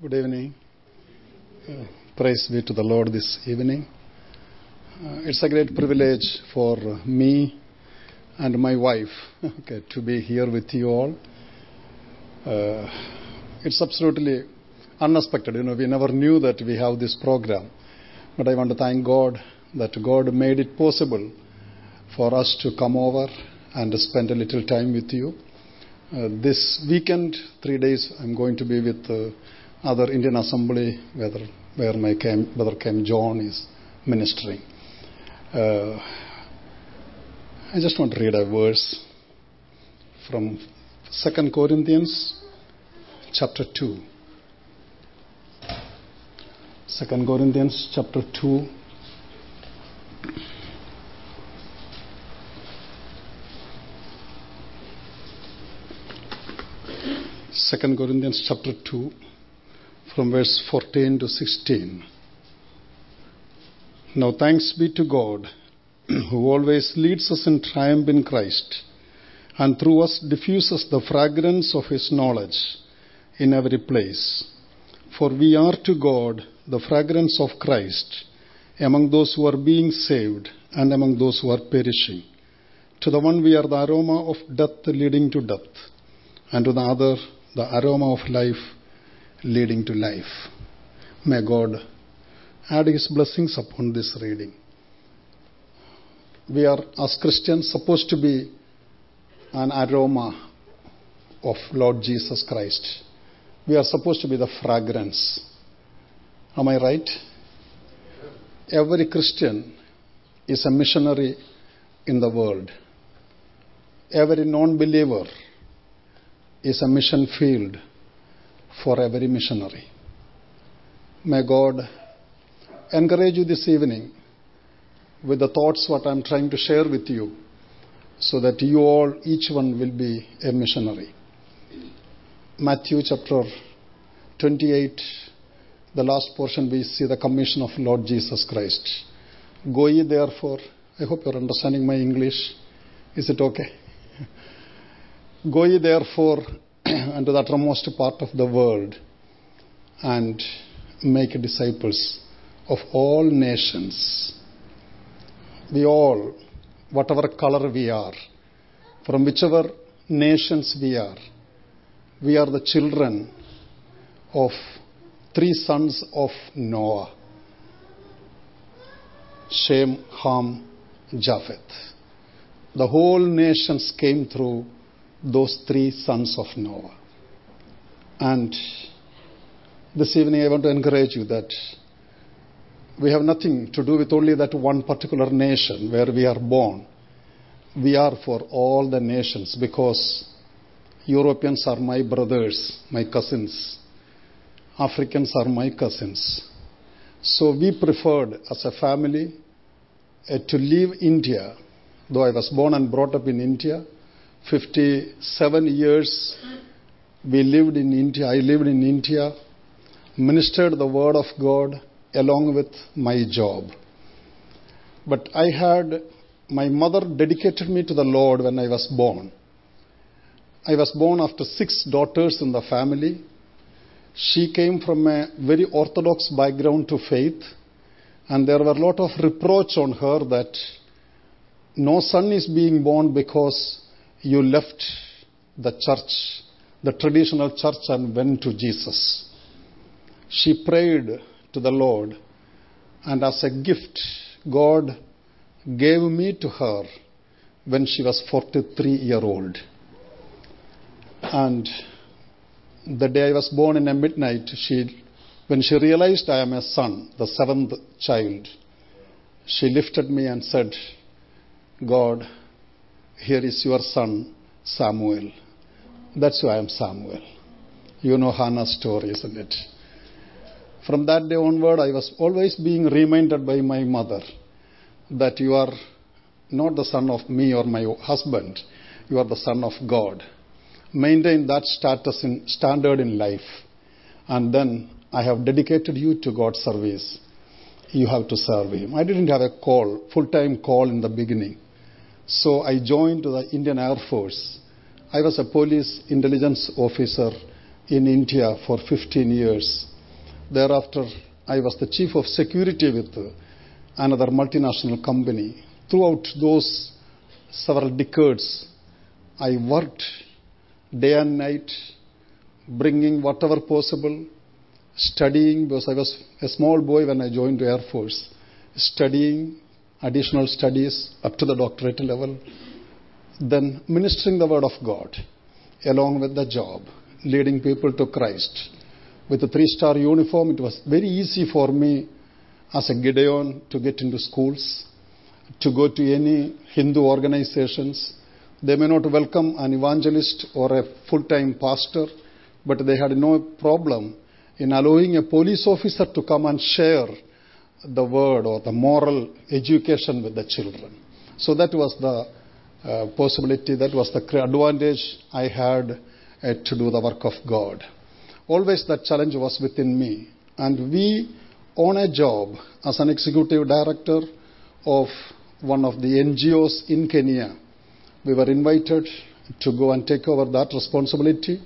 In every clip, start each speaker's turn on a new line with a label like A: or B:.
A: Good evening. Uh, praise be to the Lord this evening. Uh, it's a great privilege for me and my wife okay, to be here with you all. Uh, it's absolutely unexpected. You know, we never knew that we have this program. But I want to thank God that God made it possible for us to come over and spend a little time with you. Uh, this weekend, three days, I'm going to be with uh, other Indian Assembly, where my brother Cam John is ministering. Uh, I just want to read a verse from Second Corinthians chapter 2. Second Corinthians chapter 2. Second Corinthians chapter 2 from verse 14 to 16. Now thanks be to God who always leads us in triumph in Christ and through us diffuses the fragrance of his knowledge in every place. For we are to God the fragrance of Christ among those who are being saved and among those who are perishing. To the one we are the aroma of death leading to death, and to the other the aroma of life leading to life. May God add His blessings upon this reading. We are, as Christians, supposed to be an aroma of Lord Jesus Christ. We are supposed to be the fragrance. Am I right? Every Christian is a missionary in the world. Every non believer is a mission field for every missionary. May God encourage you this evening with the thoughts what I'm trying to share with you so that you all, each one will be a missionary. Matthew chapter 28, the last portion we see the commission of Lord Jesus Christ. Go ye therefore, I hope you're understanding my English. Is it okay? Go ye therefore unto the uttermost part of the world and make disciples of all nations. We all, whatever color we are, from whichever nations we are, we are the children of three sons of Noah Shem, Ham, Japheth. The whole nations came through those three sons of Noah. And this evening I want to encourage you that we have nothing to do with only that one particular nation where we are born. We are for all the nations because Europeans are my brothers, my cousins. Africans are my cousins. So we preferred as a family uh, to leave India, though I was born and brought up in India. 57 years we lived in India. I lived in India, ministered the word of God along with my job. But I had, my mother dedicated me to the Lord when I was born. I was born after six daughters in the family. She came from a very orthodox background to faith, and there were a lot of reproach on her that no son is being born because you left the church, the traditional church, and went to Jesus. She prayed to the Lord, and as a gift, God gave me to her when she was 43 year old. And the day I was born in a midnight, she, when she realized I am a son, the seventh child, she lifted me and said, God, here is your son, Samuel. That's why I am Samuel. You know Hannah's story, isn't it? From that day onward, I was always being reminded by my mother that you are not the son of me or my husband, you are the son of God. Maintain that status in, standard in life, and then I have dedicated you to God's service. You have to serve Him. I didn't have a call, full time call in the beginning. So I joined the Indian Air Force. I was a police intelligence officer in India for 15 years. Thereafter, I was the chief of security with another multinational company. Throughout those several decades, I worked day and night, bringing whatever possible, studying, because I was a small boy when I joined the Air Force, studying additional studies up to the doctorate level, then ministering the Word of God along with the job, leading people to Christ. With a three star uniform, it was very easy for me as a Gideon to get into schools, to go to any Hindu organizations. They may not welcome an evangelist or a full time pastor, but they had no problem in allowing a police officer to come and share the word or the moral education with the children. So that was the uh, possibility, that was the advantage I had uh, to do the work of God. Always that challenge was within me. And we, on a job as an executive director of one of the NGOs in Kenya, we were invited to go and take over that responsibility.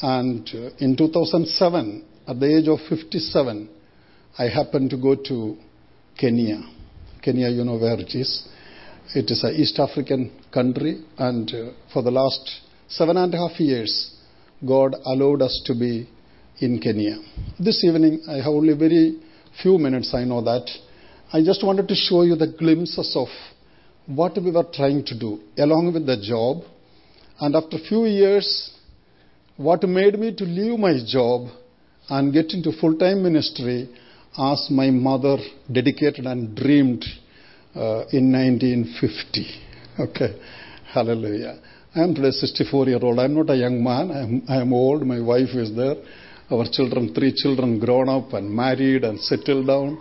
A: And uh, in 2007, at the age of 57, I happened to go to Kenya. Kenya, you know where it is. It is an East African country, and uh, for the last seven and a half years, God allowed us to be in Kenya. This evening, I have only very few minutes, I know that. I just wanted to show you the glimpses of what we were trying to do along with the job. And after a few years, what made me to leave my job and get into full time ministry as my mother dedicated and dreamed uh, in 1950. Okay, hallelujah. I am today 64 year old. I'm not a young man. I'm, I'm old. My wife is there. Our children, three children, grown up and married and settled down.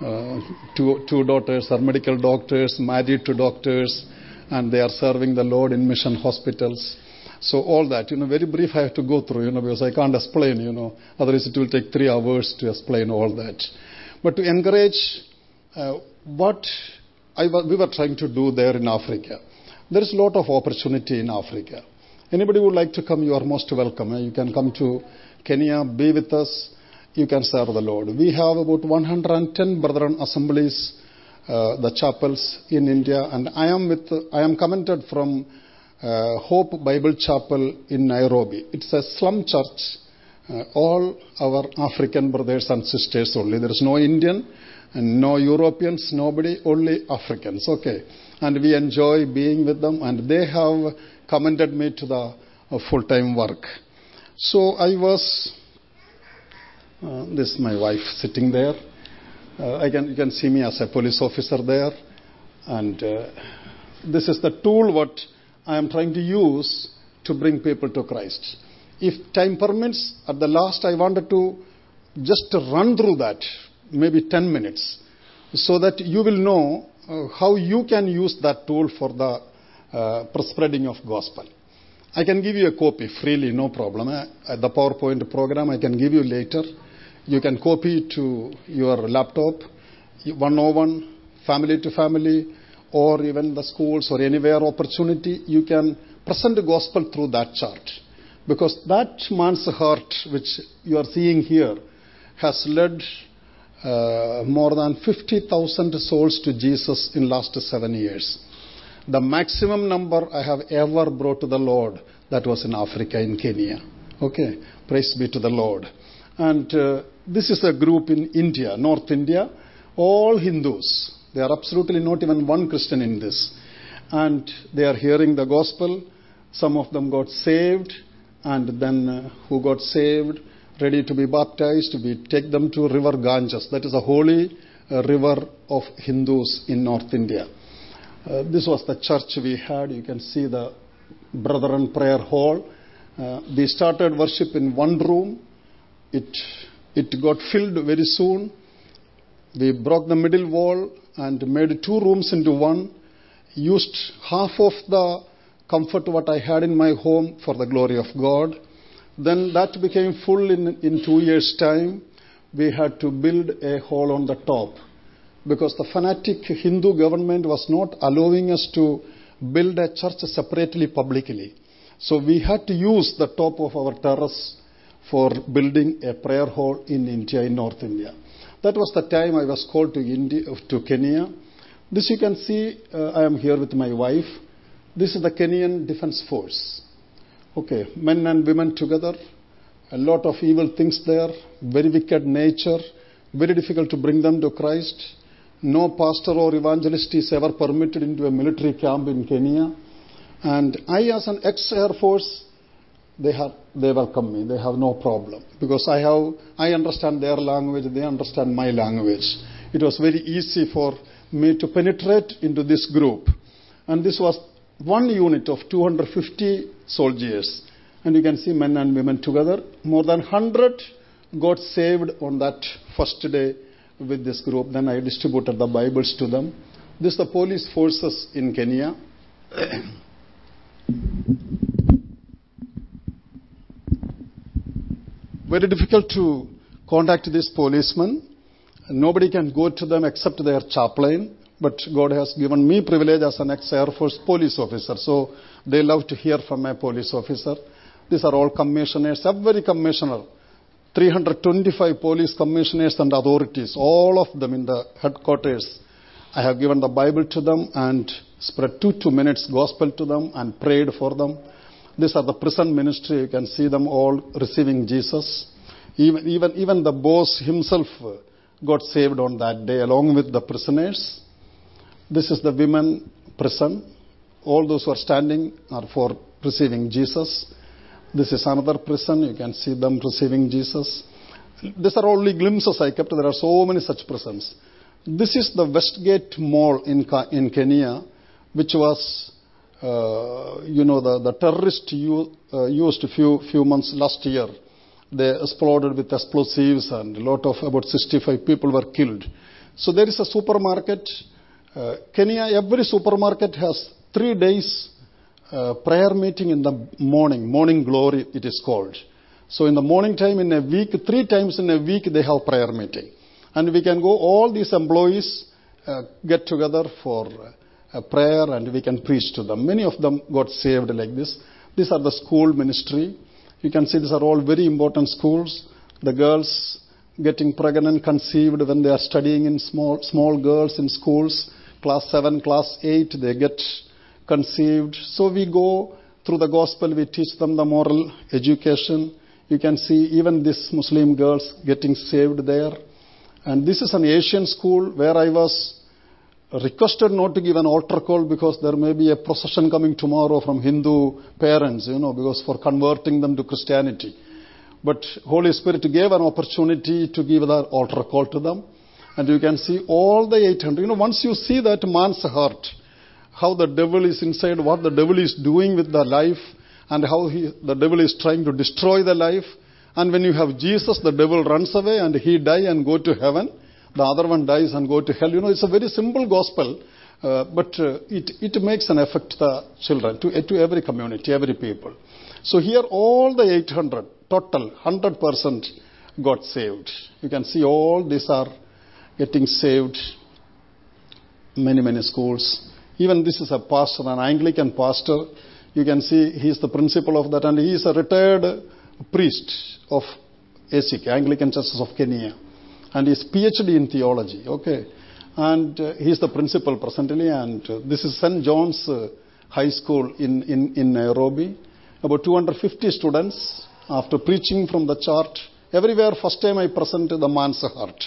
A: Uh, two, two daughters are medical doctors, married to doctors, and they are serving the Lord in mission hospitals. So all that, you know, very brief I have to go through, you know, because I can't explain, you know. Otherwise it will take three hours to explain all that. But to encourage uh, what I, we were trying to do there in Africa. There is a lot of opportunity in Africa. Anybody would like to come, you are most welcome. You can come to Kenya, be with us. You can serve the Lord. We have about 110 brethren assemblies, uh, the chapels in India, and I am with, I am commented from uh, Hope Bible Chapel in Nairobi. It's a slum church. Uh, all our African brothers and sisters only. There is no Indian and no Europeans, nobody, only Africans. Okay. And we enjoy being with them, and they have commended me to the uh, full time work. So I was, uh, this is my wife sitting there. Uh, I can, you can see me as a police officer there. And uh, this is the tool what I am trying to use to bring people to Christ. If time permits, at the last I wanted to just run through that, maybe 10 minutes, so that you will know uh, how you can use that tool for the uh, spreading of gospel. I can give you a copy freely, no problem. Uh, the PowerPoint program I can give you later. You can copy to your laptop, 101, family to family, or even the schools or anywhere opportunity, you can present the gospel through that chart. Because that man's heart, which you are seeing here, has led uh, more than 50,000 souls to Jesus in last seven years. The maximum number I have ever brought to the Lord, that was in Africa, in Kenya. Okay, praise be to the Lord. And uh, this is a group in India, North India, all Hindus. There are absolutely not even one Christian in this. And they are hearing the gospel. Some of them got saved, and then uh, who got saved, ready to be baptized, we take them to River Ganges. That is a holy uh, river of Hindus in North India. Uh, this was the church we had. You can see the Brethren Prayer Hall. Uh, we started worship in one room. It, it got filled very soon. We broke the middle wall and made two rooms into one, used half of the comfort what I had in my home for the glory of God. Then that became full in, in two years' time. We had to build a hall on the top because the fanatic Hindu government was not allowing us to build a church separately publicly. So we had to use the top of our terrace for building a prayer hall in India, in North India. That was the time I was called to India, to Kenya. This you can see, uh, I am here with my wife. This is the Kenyan Defense Force. Okay, men and women together, a lot of evil things there, very wicked nature, very difficult to bring them to Christ. No pastor or evangelist is ever permitted into a military camp in Kenya. And I, as an ex-Air Force, they have they welcome me. They have no problem because I have I understand their language. They understand my language. It was very easy for me to penetrate into this group, and this was one unit of 250 soldiers, and you can see men and women together. More than 100 got saved on that first day with this group. Then I distributed the Bibles to them. This is the police forces in Kenya. Very difficult to contact these policemen. Nobody can go to them except their chaplain. But God has given me privilege as an ex-Air Force police officer. So they love to hear from a police officer. These are all commissioners, every commissioner. 325 police commissioners and authorities, all of them in the headquarters. I have given the Bible to them and spread two, two minutes gospel to them and prayed for them. These are the prison ministry. You can see them all receiving Jesus. Even, even, even the boss himself got saved on that day along with the prisoners. This is the women prison. All those who are standing are for receiving Jesus. This is another prison. You can see them receiving Jesus. These are only glimpses I kept. There are so many such prisons. This is the Westgate Mall in, in Kenya, which was you know, the, the terrorists uh, used a few, few months last year. They exploded with explosives and a lot of, about 65 people were killed. So there is a supermarket. Uh, Kenya, every supermarket has three days uh, prayer meeting in the morning, morning glory it is called. So in the morning time in a week, three times in a week they have prayer meeting. And we can go, all these employees uh, get together for a prayer and we can preach to them. Many of them got saved like this. These are the school ministry. You can see these are all very important schools. The girls getting pregnant, conceived when they are studying in small, small girls in schools. Class 7, class 8, they get conceived. So we go through the gospel, we teach them the moral education. You can see even these Muslim girls getting saved there. And this is an Asian school where I was requested not to give an altar call because there may be a procession coming tomorrow from Hindu parents, you know, because for converting them to Christianity. But Holy Spirit gave an opportunity to give that altar call to them. And you can see all the 800. You know, once you see that man's heart, how the devil is inside, what the devil is doing with the life, and how he, the devil is trying to destroy the life. And when you have Jesus, the devil runs away and he die and go to heaven the other one dies and go to hell. You know, it's a very simple gospel, uh, but uh, it, it makes an effect to the children, to, to every community, every people. So here all the 800, total, 100% got saved. You can see all these are getting saved. Many, many schools. Even this is a pastor, an Anglican pastor. You can see he's the principal of that and he is a retired priest of ACK, Anglican Churches of Kenya and his PhD in theology. Okay. And uh, he's the principal presently, and uh, this is St. John's uh, High School in, in, in Nairobi. About 250 students, after preaching from the chart, everywhere, first time I presented the man's heart.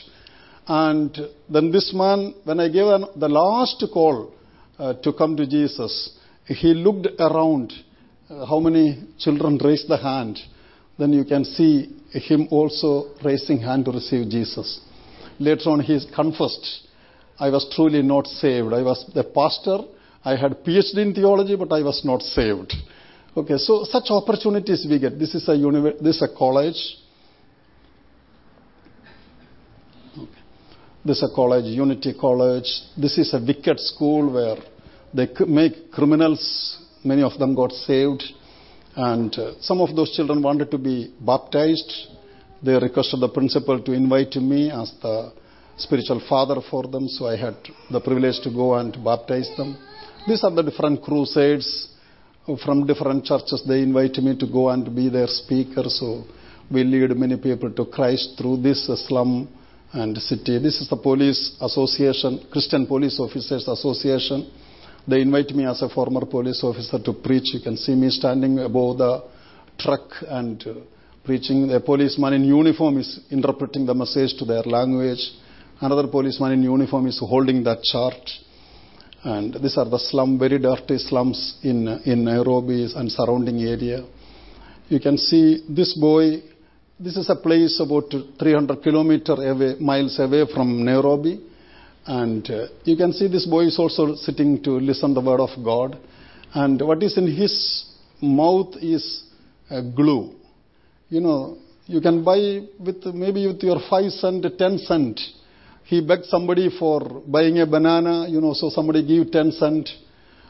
A: And then this man, when I gave an, the last call uh, to come to Jesus, he looked around uh, how many children raised the hand. Then you can see him also raising hand to receive Jesus. Later on, he confessed, I was truly not saved. I was the pastor. I had PhD in theology, but I was not saved. Okay, so such opportunities we get. This is a univer- this is a college. This is a college, Unity College. This is a wicked school where they make criminals. Many of them got saved. And uh, some of those children wanted to be baptized. They requested the principal to invite me as the spiritual father for them, so I had the privilege to go and baptize them. These are the different crusades from different churches. They invite me to go and be their speaker. So we lead many people to Christ through this slum and city. This is the police association, Christian Police Officers Association. They invite me as a former police officer to preach. You can see me standing above the truck and uh, preaching. A policeman in uniform is interpreting the message to their language. Another policeman in uniform is holding that chart. And these are the slum, very dirty slums in, in Nairobi and surrounding area. You can see this boy, this is a place about 300 kilometer away, miles away from Nairobi. And uh, you can see this boy is also sitting to listen the word of God. And what is in his mouth is uh, glue. You know, you can buy with maybe with your 5 cent, 10 cent. He begged somebody for buying a banana, you know, so somebody give 10 cent.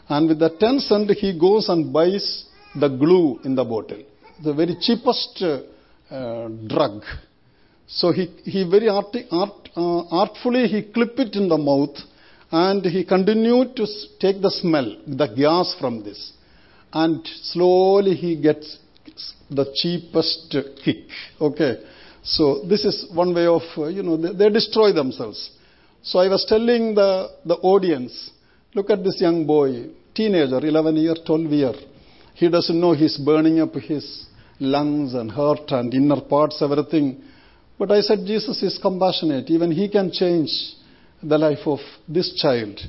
A: And with the 10 cent, he goes and buys the glue in the bottle. The very cheapest uh, drug. So he, he very art, art, uh, artfully he clip it in the mouth and he continued to take the smell, the gas from this. And slowly he gets the cheapest kick. Okay. So this is one way of, uh, you know, they, they, destroy themselves. So I was telling the, the audience, look at this young boy, teenager, 11 year, 12 year. He doesn't know he's burning up his lungs and heart and inner parts, everything. But I said, Jesus is compassionate. Even he can change the life of this child.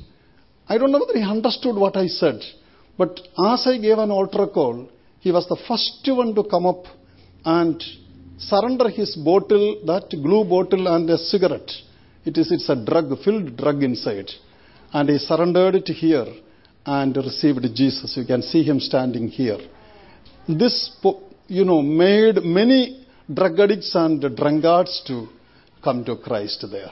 A: I don't know whether he understood what I said. But as I gave an altar call, he was the first one to come up and surrender his bottle, that glue bottle and a cigarette. It is, it's a drug, filled drug inside. And he surrendered it here and received Jesus. You can see him standing here. This, you know, made many drug addicts and drunkards to come to Christ there.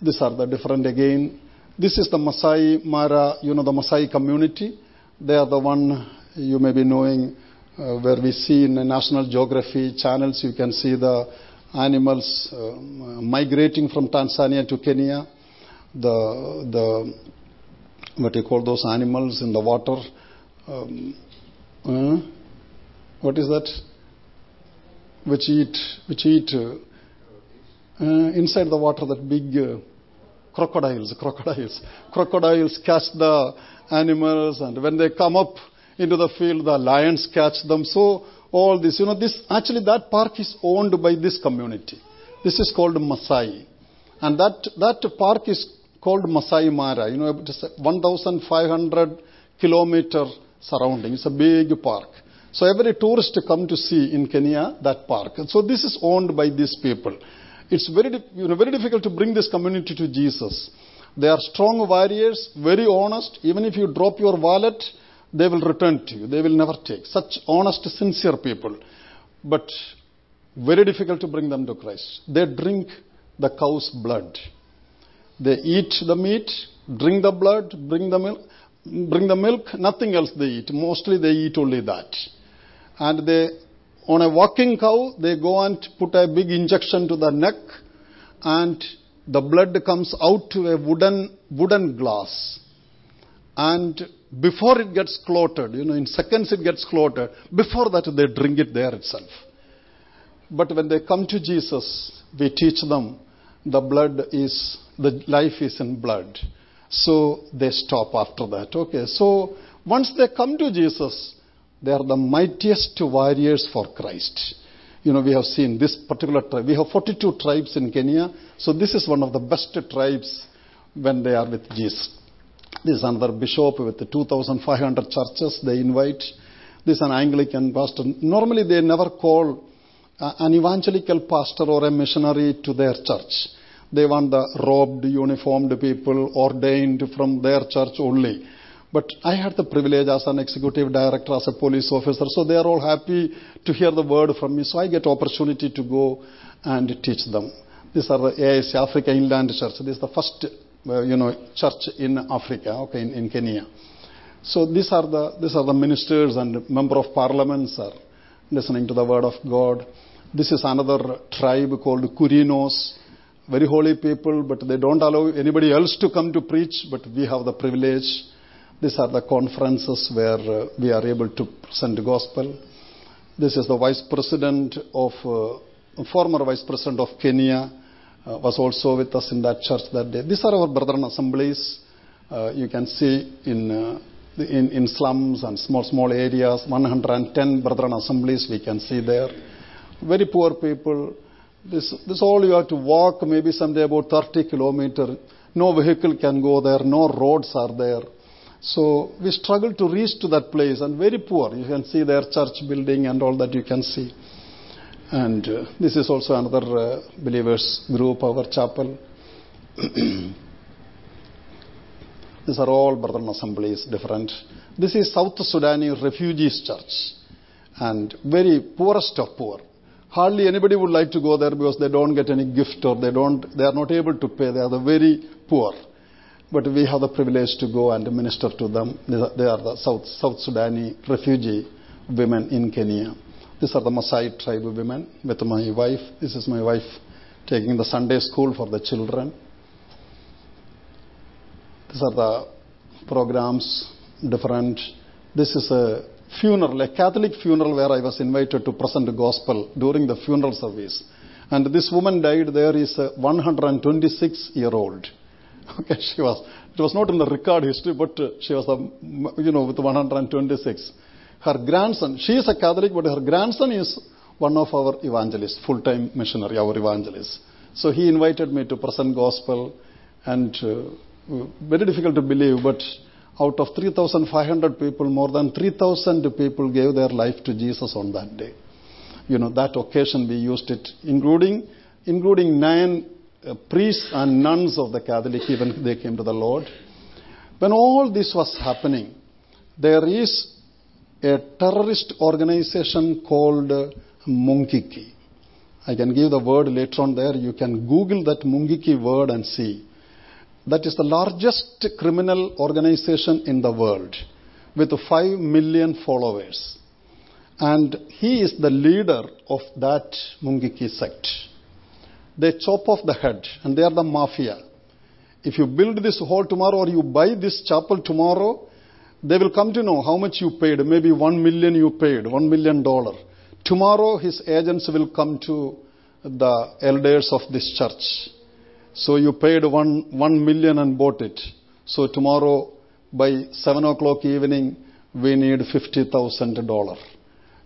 A: These are the different again. This is the Masai Mara, you know, the Masai community. They are the one you may be knowing uh, where we see in National Geography channels, you can see the animals uh, migrating from Tanzania to Kenya. The, the, what you call those animals in the water. Um, uh, what is that? Which eat, which eat uh, uh, inside the water, that big uh, crocodiles, crocodiles. Crocodiles catch the animals, and when they come up, into the field, the lions catch them. So all this, you know, this actually that park is owned by this community. This is called Masai, and that that park is called Masai Mara. You know, it is 1,500 kilometer surrounding. It's a big park. So every tourist come to see in Kenya that park. So this is owned by these people. It's very, you know, very difficult to bring this community to Jesus. They are strong warriors, very honest. Even if you drop your wallet, they will return to you. They will never take. Such honest, sincere people. But very difficult to bring them to Christ. They drink the cow's blood. They eat the meat, drink the blood, bring the milk, bring the milk, nothing else they eat. Mostly they eat only that. And they, on a walking cow, they go and put a big injection to the neck and the blood comes out to a wooden, wooden glass. And before it gets clotted, you know, in seconds it gets clotted, before that they drink it there itself. But when they come to Jesus, we teach them the blood is, the life is in blood. So they stop after that. Okay, so once they come to Jesus, they are the mightiest warriors for Christ. You know, we have seen this particular tribe. We have 42 tribes in Kenya. So this is one of the best tribes when they are with Jesus. This is another bishop with 2,500 churches they invite. This is an Anglican pastor. Normally they never call uh, an evangelical pastor or a missionary to their church. They want the robed, uniformed people ordained from their church only. But I had the privilege as an executive director, as a police officer, so they are all happy to hear the word from me. So I get opportunity to go and teach them. These are the AIC Africa Inland Church. This is the first uh, you know, church in Africa, okay, in, in Kenya. So these are the these are the ministers and member of parliaments are listening to the word of God. This is another tribe called Kurinos, very holy people, but they don't allow anybody else to come to preach, but we have the privilege. These are the conferences where uh, we are able to present the gospel. This is the vice president of, uh, former vice president of Kenya, uh, was also with us in that church that day. These are our brethren assemblies. Uh, you can see in, uh, in, in slums and small, small areas, 110 brethren assemblies we can see there. Very poor people. This, this all you have to walk maybe someday about 30 kilometers. No vehicle can go there, no roads are there. So we struggle to reach to that place and very poor. You can see their church building and all that you can see. And uh, this is also another uh, believers group, our chapel. These are all brethren assemblies, different. This is South Sudanese Refugees Church. And very poorest of poor. Hardly anybody would like to go there because they don't get any gift or they don't, they are not able to pay. They are the very poor. But we have the privilege to go and minister to them. They are the South, South Sudani refugee women in Kenya. These are the Maasai tribe women with my wife. This is my wife taking the Sunday school for the children. These are the programs, different. This is a funeral, a Catholic funeral where I was invited to present the gospel during the funeral service. And this woman died there is a 126 year old. Okay, she was, it was not in the record history, but she was, a, you know, with 126. Her grandson, she is a Catholic, but her grandson is one of our evangelists, full-time missionary, our evangelist. So he invited me to present gospel and uh, very difficult to believe, but out of 3,500 people, more than 3,000 people gave their life to Jesus on that day. You know, that occasion we used it, including, including nine priests and nuns of the Catholic, even they came to the Lord. When all this was happening, there is a terrorist organization called uh, Mungiki. I can give the word later on there. You can Google that Mungiki word and see. That is the largest criminal organization in the world with 5 million followers. And he is the leader of that Mungiki sect. They chop off the head and they are the mafia. If you build this hall tomorrow or you buy this chapel tomorrow, they will come to know how much you paid. Maybe one million you paid, one million dollar. Tomorrow his agents will come to the elders of this church so you paid one, one million and bought it. So tomorrow by seven o'clock evening, we need $50,000.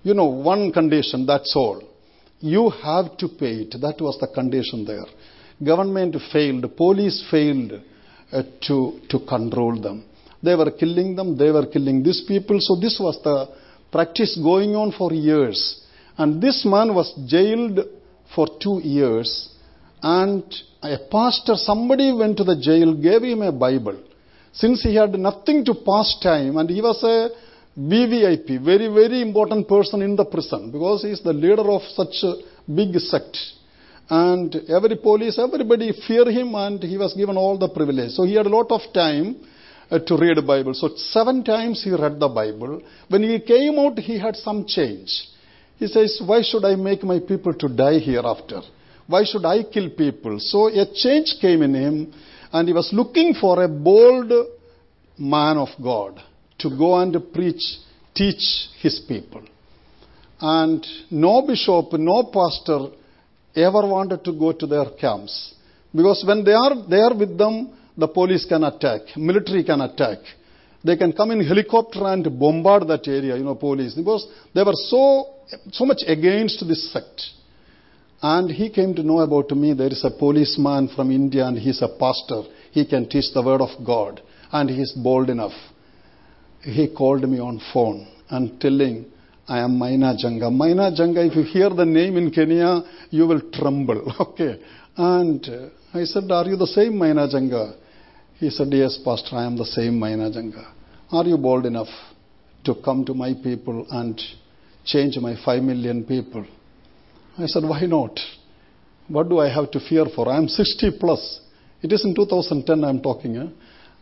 A: You know, one condition, that's all. You have to pay it. That was the condition there. Government failed, police failed uh, to, to control them. They were killing them, they were killing these people. So this was the practice going on for years. And this man was jailed for two years and a pastor, somebody went to the jail, gave him a Bible. Since he had nothing to pass time, and he was a VVIP, very, very important person in the prison, because he is the leader of such a big sect. And every police, everybody fear him, and he was given all the privilege. So he had a lot of time uh, to read the Bible. So seven times he read the Bible. When he came out, he had some change. He says, why should I make my people to die hereafter? Why should I kill people? So a change came in him, and he was looking for a bold man of God to go and preach, teach his people. And no bishop, no pastor ever wanted to go to their camps. Because when they are there with them, the police can attack, military can attack. They can come in helicopter and bombard that area, you know, police. Because they were so, so much against this sect. And he came to know about me. There is a policeman from India and he's a pastor. He can teach the word of God. And he's bold enough. He called me on phone and telling, I am Maina Njenga. Maina Njenga, if you hear the name in Kenya, you will tremble. Okay. And uh, I said, Are you the same Maina Njenga? He said, Yes, Pastor, I am the same Maina Njenga. Are you bold enough to come to my people and change my five million people? I said, why not? What do I have to fear for? I am 60 plus. It is in 2010 I am talking. Eh?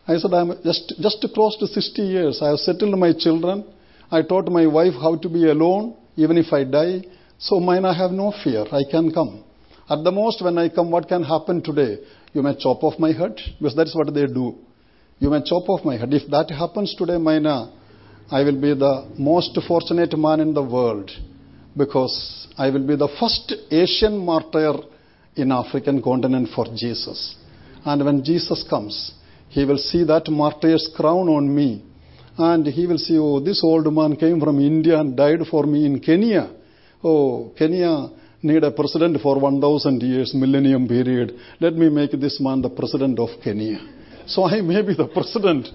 A: I said, I am just, just close to 60 years. I have settled my children. I taught my wife how to be alone, even if I die. So mine, I have no fear. I can come. At the most, when I come, what can happen today? You may chop off my head, because that's what they do. You may chop off my head. If that happens today, Maina, I will be the most fortunate man in the world because I will be the first Asian martyr in African continent for Jesus. And when Jesus comes, he will see that martyr's crown on me. And he will see, oh, this old man came from India and died for me in Kenya. Oh, Kenya need a president for 1000 years, millennium period. Let me make this man the president of Kenya. So I may be the president.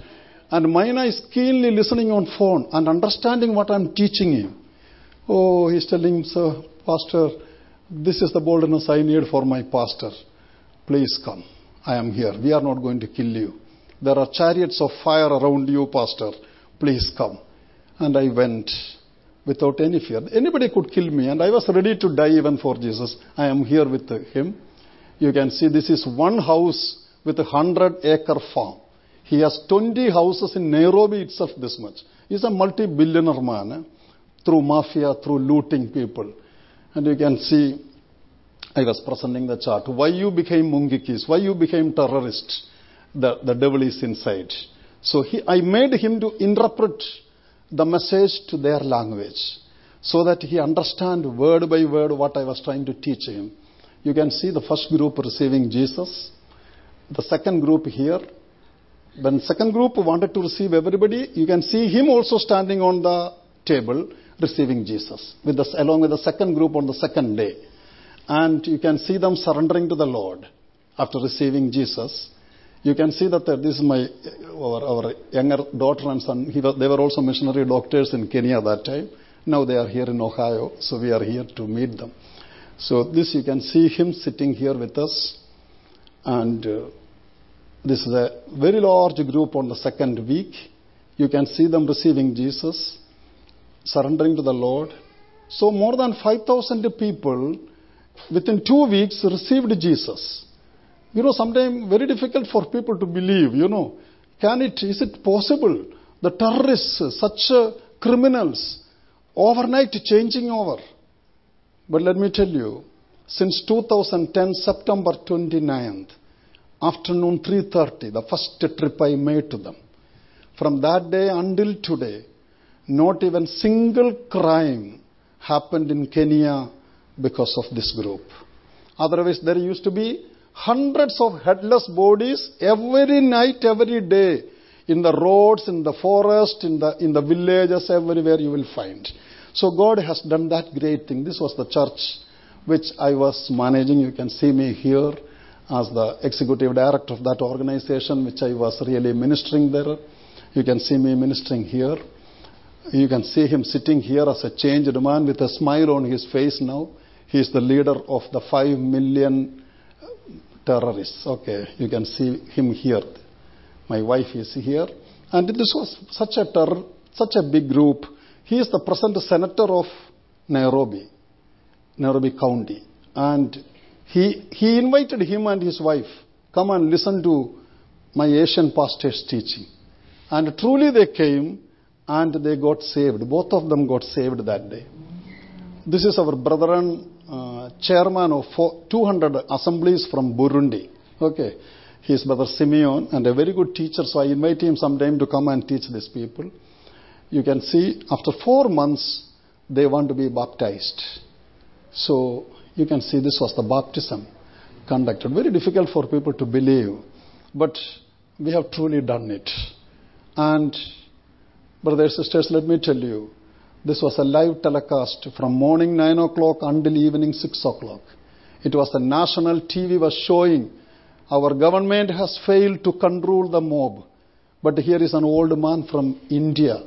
A: And Maina is keenly listening on phone and understanding what I'm teaching him. Oh, he's telling, sir, pastor, this is the boldness I need for my pastor. Please come. I am here. We are not going to kill you. There are chariots of fire around you, pastor. Please come. And I went without any fear. Anybody could kill me, and I was ready to die even for Jesus. I am here with him. You can see this is one house with a hundred acre farm. He has 20 houses in Nairobi itself this much. He's a multi-billionaire man eh? through mafia, through looting people. And you can see, I was presenting the chart. Why you became mungikis? Why you became terrorist? The, the devil is inside. So he, I made him to interpret the message to their language so that he understand word by word what I was trying to teach him. You can see the first group receiving Jesus. The second group here. When second group wanted to receive everybody, you can see him also standing on the table receiving Jesus with the, along with the second group on the second day. And you can see them surrendering to the Lord after receiving Jesus. You can see that uh, this is my our, our younger daughter and son. Was, they were also missionary doctors in Kenya that time. Now they are here in Ohio, so we are here to meet them. So this you can see him sitting here with us, and uh, this is a very large group on the second week. You can see them receiving Jesus, surrendering to the Lord. So more than 5,000 people within two weeks received Jesus. You know, sometimes very difficult for people to believe, you know. Can it, is it possible? The terrorists, such uh, criminals, overnight changing over. But let me tell you, since 2010, September 29th, afternoon 3.30, the first trip I made to them. From that day until today, not even single crime happened in Kenya because of this group. Otherwise, there used to be hundreds of headless bodies every night, every day, in the roads, in the forest, in the, in the villages, everywhere you will find. So God has done that great thing. This was the church which I was managing. You can see me here as the executive director of that organization, which I was really ministering there. You can see me ministering here. You can see him sitting here as a changed man with a smile on his face now. He is the leader of the five million terrorists. Okay, you can see him here. My wife is here. And this was such a terror, such a big group. He is the present senator of Nairobi, Nairobi County. And he, he invited him and his wife, come and listen to my Asian pastor's teaching. And truly they came and they got saved. Both of them got saved that day. This is our brethren uh, chairman of 200 assemblies from Burundi. Okay. He is Brother Simeon and a very good teacher, so I invite him sometime to come and teach these people. You can see after four months, they want to be baptized. So you can see this was the baptism conducted. Very difficult for people to believe, but we have truly done it. And, brothers and sisters, let me tell you, this was a live telecast from morning 9 o'clock until evening 6 o'clock. It was the national TV was showing our government has failed to control the mob. But here is an old man from India,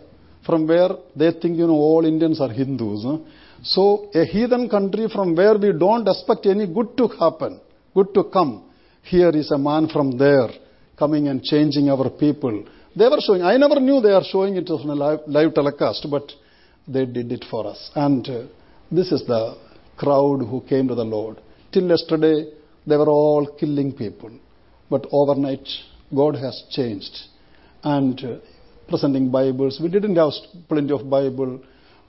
A: from where they think, you know, all Indians are Hindus. Huh? So a heathen country from where we don't expect any good to happen, good to come. Here is a man from there coming and changing our people. They were showing, I never knew they are showing it on a live, live telecast, but they did it for us. And uh, this is the crowd who came to the Lord. Till yesterday, they were all killing people. But overnight, God has changed. And uh, presenting Bibles. We didn't have plenty of Bible.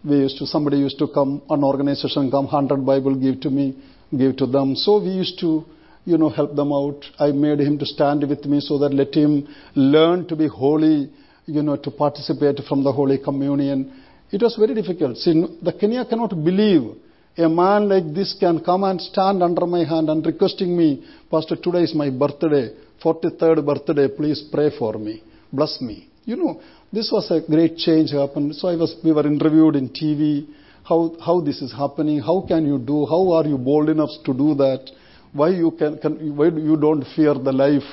A: We used to, somebody used to come, an organization come, 100 Bible, give to me, give to them. So we used to, you know, help them out. I made him to stand with me so that let him learn to be holy, you know, to participate from the Holy Communion It was very difficult. See, the Kenya cannot believe a man like this can come and stand under my hand and requesting me, Pastor, today is my birthday, 43rd birthday, please pray for me, bless me. You know, this was a great change happened. So I was, we were interviewed in TV, how, how this is happening, how can you do, how are you bold enough to do that, why you can, can why you don't fear the life.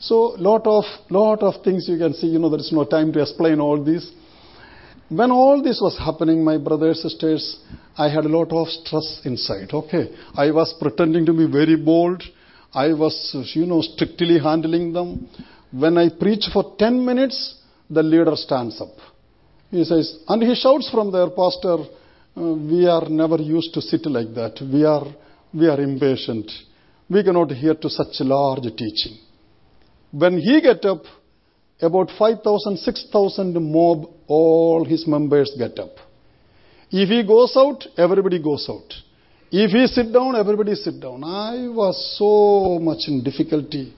A: So lot of, lot of things you can see, you know, there is no time to explain all this. When all this was happening, my brothers, sisters, I had a lot of stress inside. Okay. I was pretending to be very bold. I was, you know, strictly handling them. When I preach for 10 minutes, the leader stands up. He says, and he shouts from there, Pastor, uh, we are never used to sit like that. We are, we are impatient. We cannot hear to such large teaching. When he get up, about 5,000, 6,000 mob, all his members get up. If he goes out, everybody goes out. If he sit down, everybody sit down. I was so much in difficulty.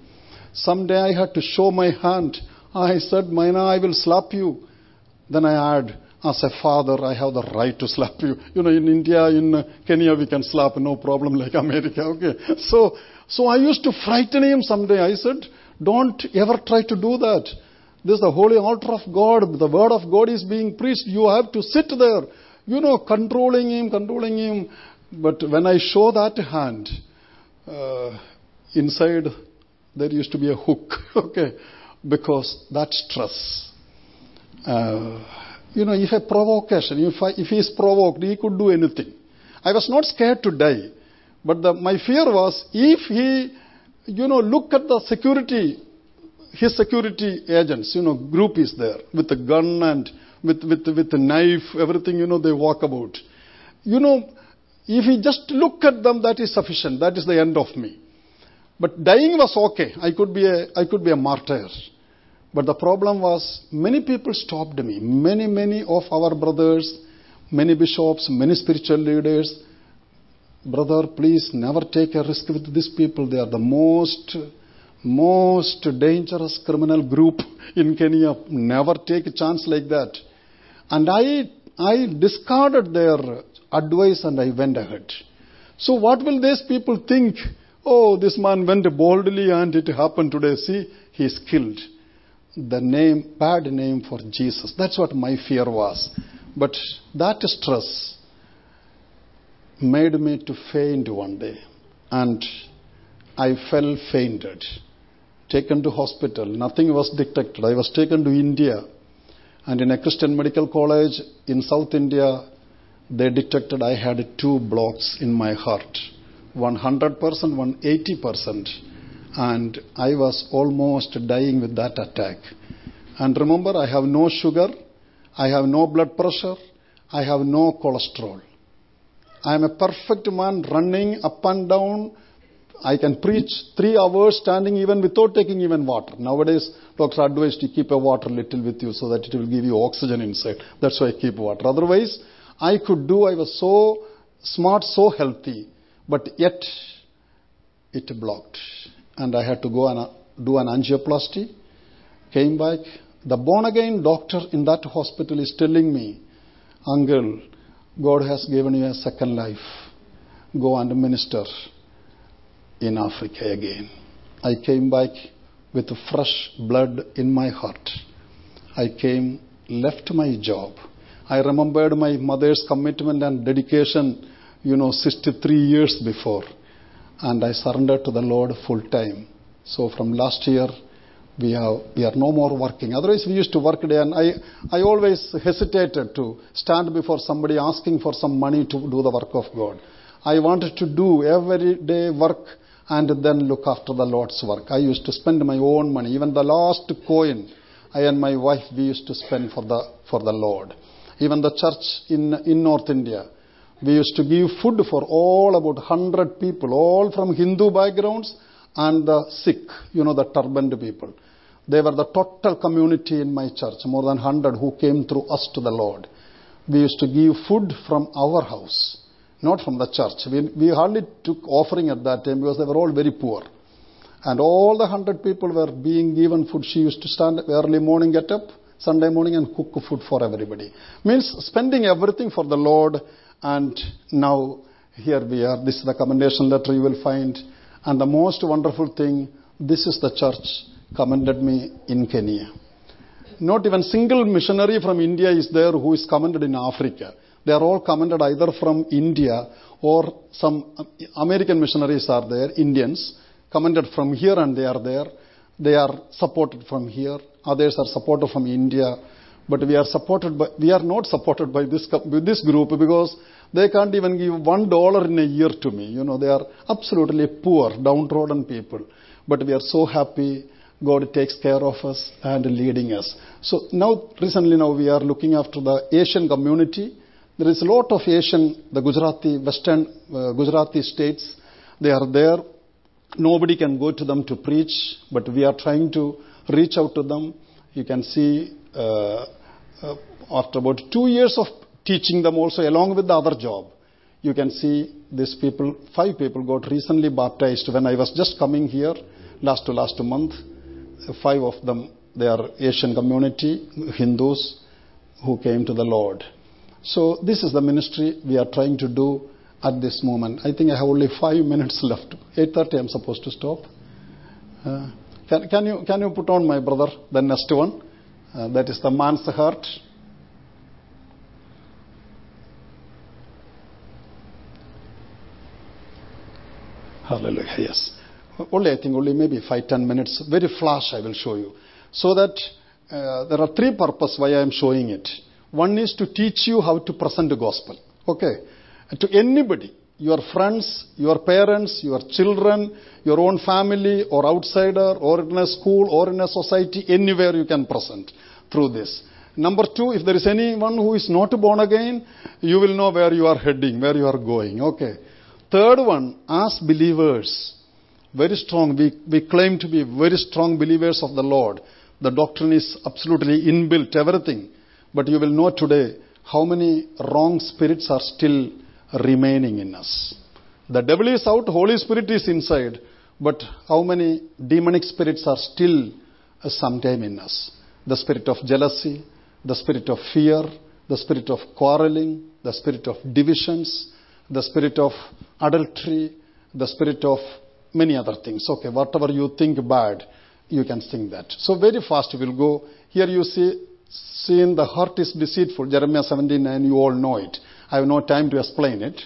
A: Someday I had to show my hand. I said, Maina, I will slap you. Then I add, as a father, I have the right to slap you. You know, in India, in Kenya, we can slap, no problem, like America, okay. So, so I used to frighten him someday. I said, don't ever try to do that. This is the holy altar of God. The word of God is being preached. You have to sit there, you know, controlling him, controlling him. But when I show that hand, uh, inside there used to be a hook, okay, because that stress. Uh, you know, if a provocation, if, I, if he is provoked, he could do anything. I was not scared to die, but the, my fear was if he, you know, look at the security his security agents, you know, group is there with a gun and with, with, with a knife, everything, you know, they walk about. You know, if he just look at them, that is sufficient. That is the end of me. But dying was okay. I could be a, I could be a martyr. But the problem was many people stopped me. Many, many of our brothers, many bishops, many spiritual leaders. Brother, please never take a risk with these people. They are the most most dangerous criminal group in Kenya. Never take a chance like that. And I, I discarded their advice and I went ahead. So what will these people think? Oh, this man went boldly and it happened today. See, he is killed. The name, bad name for Jesus. That's what my fear was. But that stress made me to faint one day. And I fell fainted taken to hospital. Nothing was detected. I was taken to India. And in a Christian medical college in South India, they detected I had two blocks in my heart. 100%, one 80%. And I was almost dying with that attack. And remember, I have no sugar, I have no blood pressure, I have no cholesterol. I am a perfect man running up and down I can preach three hours standing even without taking even water. Nowadays, doctors advise to keep a water little with you so that it will give you oxygen inside. That's why I keep water. Otherwise, I could do, I was so smart, so healthy, but yet it blocked. And I had to go and uh, do an angioplasty. Came back. The born again doctor in that hospital is telling me, Uncle, God has given you a second life. Go and minister in Africa again. I came back with fresh blood in my heart. I came, left my job. I remembered my mother's commitment and dedication, you know, 63 years before. And I surrendered to the Lord full time. So from last year, we, have, we are no more working. Otherwise, we used to work day, and I, I always hesitated to stand before somebody asking for some money to do the work of God. I wanted to do every day work and then look after the Lord's work. I used to spend my own money. Even the last coin, I and my wife, we used to spend for the, for the Lord. Even the church in, in North India, we used to give food for all about 100 people, all from Hindu backgrounds and the Sikh, you know, the turbaned people. They were the total community in my church, more than 100 who came through us to the Lord. We used to give food from our house not from the church. We, we hardly took offering at that time because they were all very poor. And all the hundred people were being given food. She used to stand early morning, get up, Sunday morning and cook food for everybody. Means spending everything for the Lord. And now here we are. This is the commendation letter you will find. And the most wonderful thing, this is the church commended me in Kenya. Not even single missionary from India is there who is commended in Africa. They are all commended either from India or some American missionaries are there, Indians, commended from here and they are there. They are supported from here. Others are supported from India. But we are supported by, we are not supported by this, this group because they can't even give one dollar in a year to me. You know, they are absolutely poor, downtrodden people. But we are so happy God takes care of us and leading us. So now, recently now we are looking after the Asian community. There is a lot of Asian, the Gujarati, Western uh, Gujarati states. They are there. Nobody can go to them to preach, but we are trying to reach out to them. You can see uh, uh, after about two years of teaching them also along with the other job, you can see these people, five people got recently baptized when I was just coming here last to last month five of them, they are Asian community, Hindus, who came to the Lord. So this is the ministry we are trying to do at this moment. I think I have only five minutes left. 8.30 I'm supposed to stop. Uh, can, can, you, can you put on my brother the next one? Uh, that is the man's heart. Hallelujah, yes only I think only maybe five ten minutes, very flash I will show you. So that uh, there are three purposes why I am showing it. One is to teach you how to present the gospel. Okay. To anybody, your friends, your parents, your children, your own family or outsider or in a school or in a society, anywhere you can present through this. Number two, if there is anyone who is not born again, you will know where you are heading, where you are going. Okay. Third one, as believers, very strong. We, we claim to be very strong believers of the Lord. The doctrine is absolutely inbuilt, everything. But you will know today how many wrong spirits are still remaining in us. The devil is out, Holy Spirit is inside. But how many demonic spirits are still sometime in us? The spirit of jealousy, the spirit of fear, the spirit of quarreling, the spirit of divisions, the spirit of adultery, the spirit of many other things. Okay, whatever you think bad, you can think that. So very fast we'll go. Here you see, seeing the heart is deceitful. Jeremiah 17:9, you all know it. I have no time to explain it.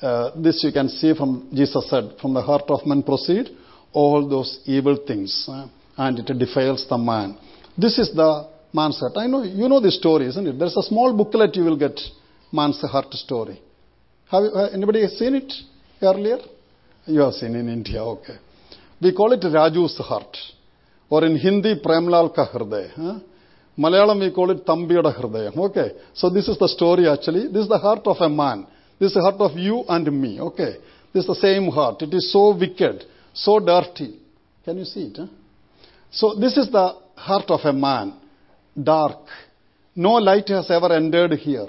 A: Uh, this you can see from Jesus said, from the heart of man proceed all those evil things, uh, and it defiles the man. This is the man's heart. I know you know the story, isn't it? There's a small booklet you will get, man's heart story. Have you, uh, anybody seen it earlier? You have seen in India, okay. We call it Raju's heart. Or in Hindi, Premlal ka? Malayalam, we call it Tambiyada hridayam. Okay. So this is the story actually. This is the heart of a man. This is the heart of you and me. Okay. This is the same heart. It is so wicked, so dirty. Can you see it? Huh? So this is the heart of a man. Dark. No light has ever entered here.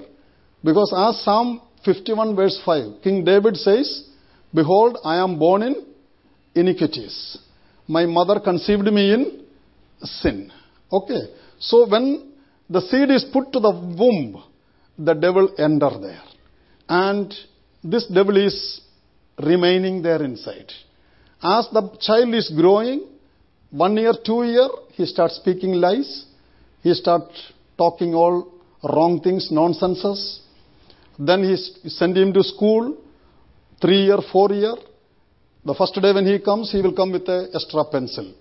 A: Because as Psalm 51 verse 5, King David says, Behold, I am born in iniquities. My mother conceived me in sin. Okay. So when the seed is put to the womb, the devil enter there. And this devil is remaining there inside. As the child is growing, one year, two year, he starts speaking lies. He starts talking all wrong things, nonsenses. Then he send him to school three year, four year, the first day when he comes, he will come with a extra pencil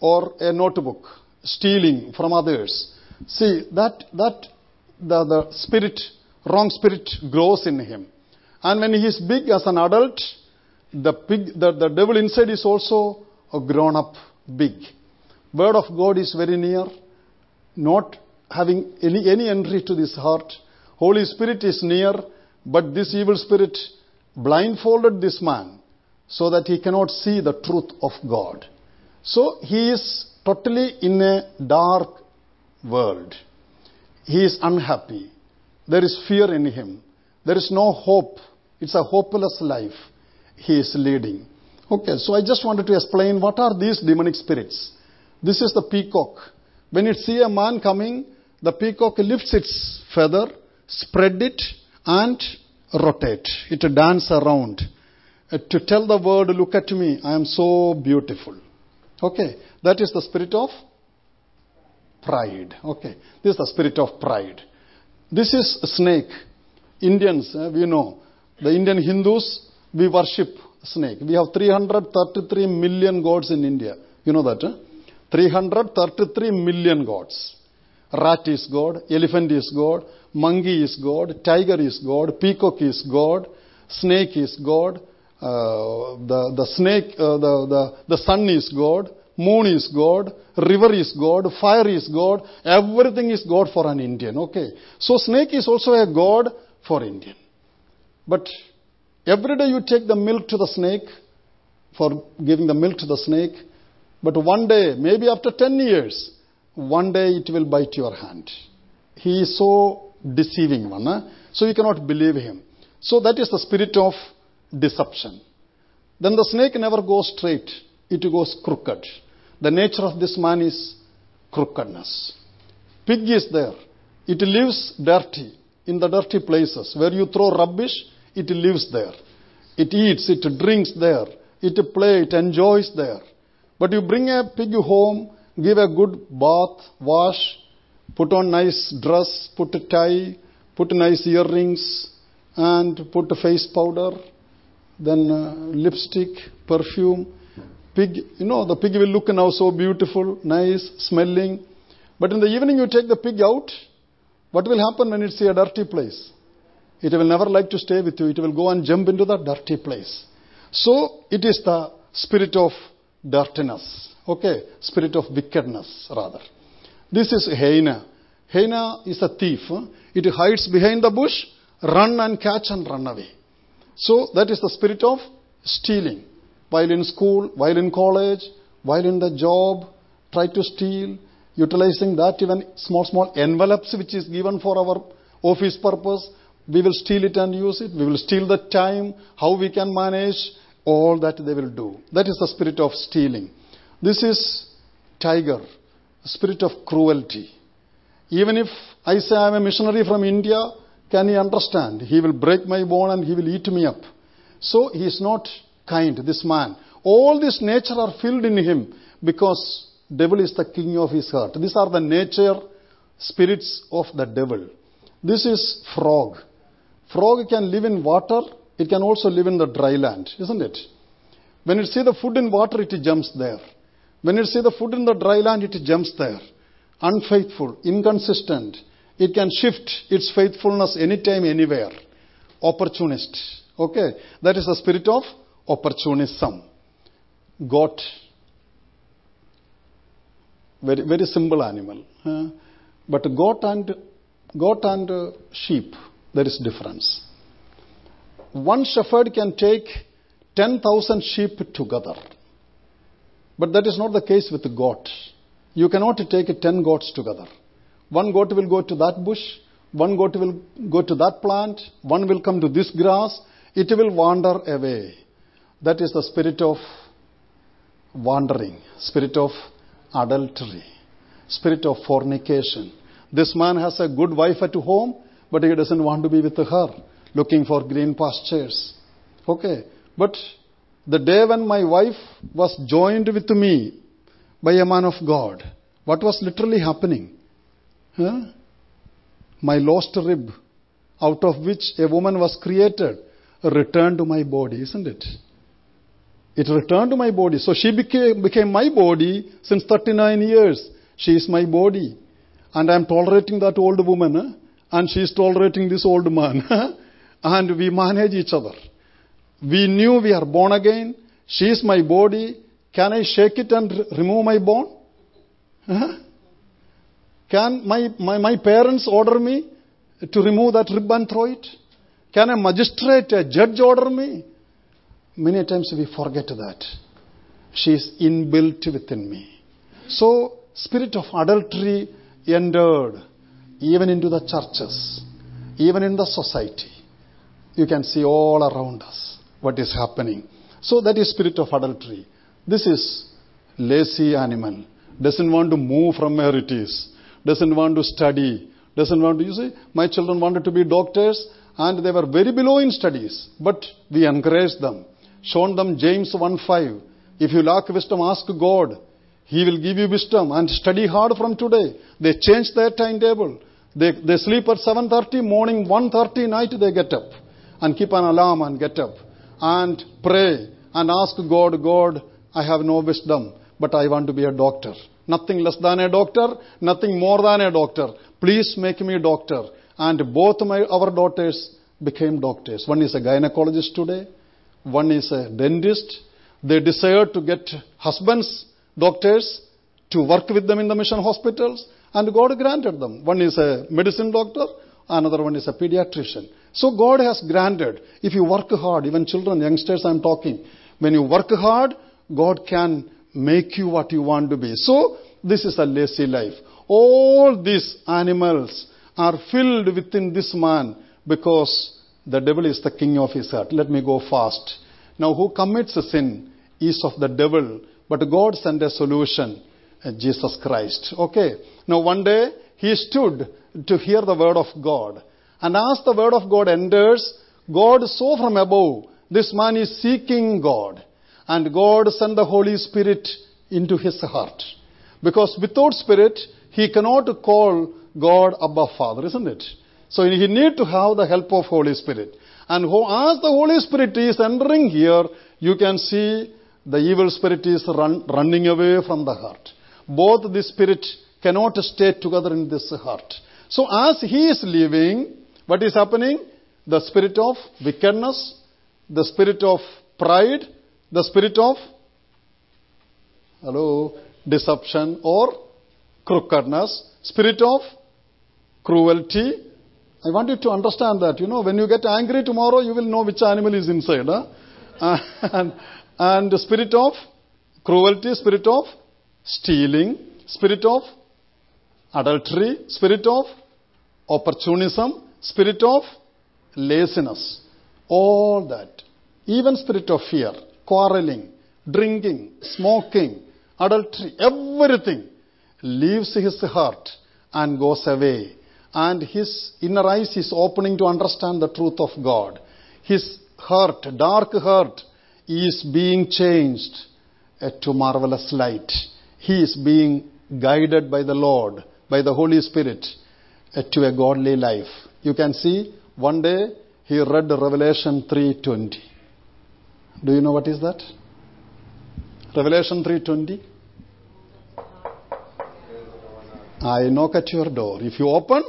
A: or a notebook, stealing from others. See, that, that, the, the spirit, wrong spirit grows in him. And when he is big as an adult, the, pig, the, the devil inside is also a grown up big. Word of God is very near, not having any, any entry to this heart. Holy Spirit is near, but this evil spirit blindfolded this man so that he cannot see the truth of God. So he is totally in a dark world. He is unhappy. There is fear in him. There is no hope. It's a hopeless life he is leading. Okay, so I just wanted to explain what are these demonic spirits. This is the peacock. When it see a man coming, The peacock lifts its feather, spread it, and rotate. It dance around uh, to tell the world, look at me, I am so beautiful. Okay, that is the spirit of pride. Okay, this is the spirit of pride. This is snake. Indians, uh, we know. The Indian Hindus, we worship snake. We have 333 million gods in India. You know that? Huh? 333 million gods. Rat is God, elephant is God, monkey is God, tiger is God, peacock is God, snake is God, uh, the, the snake, uh, the, the, the sun is God, moon is God, river is God, fire is God, everything is God for an Indian. Okay. So snake is also a God for Indian. But every day you take the milk to the snake for giving the milk to the snake, but one day, maybe after 10 years, one day it will bite your hand. He is so deceiving one. So you cannot believe him. So that is the spirit of deception. Then the snake never goes straight. It goes crooked. The nature of this man is crookedness. Pig is there. It lives dirty, in the dirty places. Where you throw rubbish, it lives there. It eats, it drinks there. It play, it enjoys there. But you bring a pig home, give a good bath, wash, put on nice dress, put a tie, put nice earrings, and put face powder, then uh, lipstick, perfume. Pig, you know, the pig will look now so beautiful, nice, smelling. But in the evening you take the pig out, what will happen when it's a dirty place? It will never like to stay with you. It will go and jump into the dirty place. So it is the spirit of dirtiness. Okay, spirit of wickedness rather. This is hyena. Hyena is a thief. It hides behind the bush, run and catch and run away. So that is the spirit of stealing. While in school, while in college, while in the job, try to steal, utilizing that even small, small envelopes which is given for our office purpose. We will steal it and use it. We will steal the time, how we can manage, all that they will do. That is the spirit of stealing. This is tiger, spirit of cruelty. Even if I say I am a missionary from India, can he understand? He will break my bone and he will eat me up. So he is not kind, this man. All this nature are filled in him because devil is the king of his heart. These are the nature spirits of the devil. This is frog. Frog can live in water, it can also live in the dry land, isn't it? When it see the food in water, it jumps there. When it see the food in the dry land, it jumps there. Unfaithful, inconsistent. It can shift its faithfulness anytime, anywhere. Opportunist. Okay? That is the spirit of opportunism. Goat. Very, very simple animal. But goat and, goat and sheep, there is difference. One shepherd can take 10,000 sheep together. But that is not the case with goat. You cannot take 10 goats together. One goat will go to that bush, one goat will go to that plant, one will come to this grass, it will wander away. That is the spirit of wandering, spirit of adultery, spirit of fornication. This man has a good wife at home, but he doesn't want to be with her, looking for green pastures. Okay, but the day when my wife was joined with me by a man of God, what was literally happening? Huh? My lost rib, out of which a woman was created, returned to my body, isn't it? It returned to my body. So she became, became my body since 39 years. She is my body. And I'm tolerating that old woman. And she is tolerating this old man. and we manage each other. We knew we are born again. She is my body. Can I shake it and remove my bone? Can my, my, my parents order me to remove that rib and throw it? Can a magistrate, a judge order me? Many times we forget that. She is inbuilt within me. So, spirit of adultery entered even into the churches, even in the society. You can see all around us what is happening. So that is spirit of adultery. This is lazy animal. Doesn't want to move from where it is doesn't want to study, doesn't want to, you see, my children wanted to be doctors and they were very below in studies, but we encouraged them, shown them James 1.5. If you lack wisdom, ask God. He will give you wisdom and study hard from today. They changed their timetable. They, they sleep at 7.30, morning 1.30, night they get up and keep an alarm and get up and pray and ask God, God, I have no wisdom, but I want to be a doctor. Nothing less than a doctor, nothing more than a doctor. Please make me a doctor. And both my, our daughters became doctors. One is a gynecologist today, one is a dentist. They desired to get husbands, doctors, to work with them in the mission hospitals, and God granted them. One is a medicine doctor, another one is a pediatrician. So God has granted. If you work hard, even children, youngsters I'm talking, when you work hard, God can make you what you want to be. So this is a lazy life. All these animals are filled within this man because the devil is the king of his heart. Let me go fast. Now who commits a sin is of the devil, but God sent a solution. Uh, Jesus Christ. Okay. Now one day he stood to hear the word of God. And as the word of God enters, God saw from above, this man is seeking God. And God sent the Holy Spirit into his heart. Because without Spirit, he cannot call God Abba Father, isn't it? So he need to have the help of Holy Spirit. And as the Holy Spirit is entering here, you can see the evil spirit is run, running away from the heart. Both the spirit cannot stay together in this heart. So as he is leaving, what is happening? The spirit of wickedness, the spirit of pride, the spirit of hello, deception or crookedness, spirit of cruelty. I want you to understand that, you know, when you get angry tomorrow, you will know which animal is inside. Huh? and, and the spirit of cruelty, spirit of stealing, spirit of adultery, spirit of opportunism, spirit of laziness. All that. Even spirit of fear, quarreling, drinking, smoking, adultery, everything leaves his heart and goes away. And his inner eyes is opening to understand the truth of God. His heart, dark heart, is being changed to marvelous light. He is being guided by the Lord, by the Holy Spirit, to a godly life. You can see one day he read Revelation 3:20. Do you know what is that? Revelation 3:20. I knock at your door. If you open,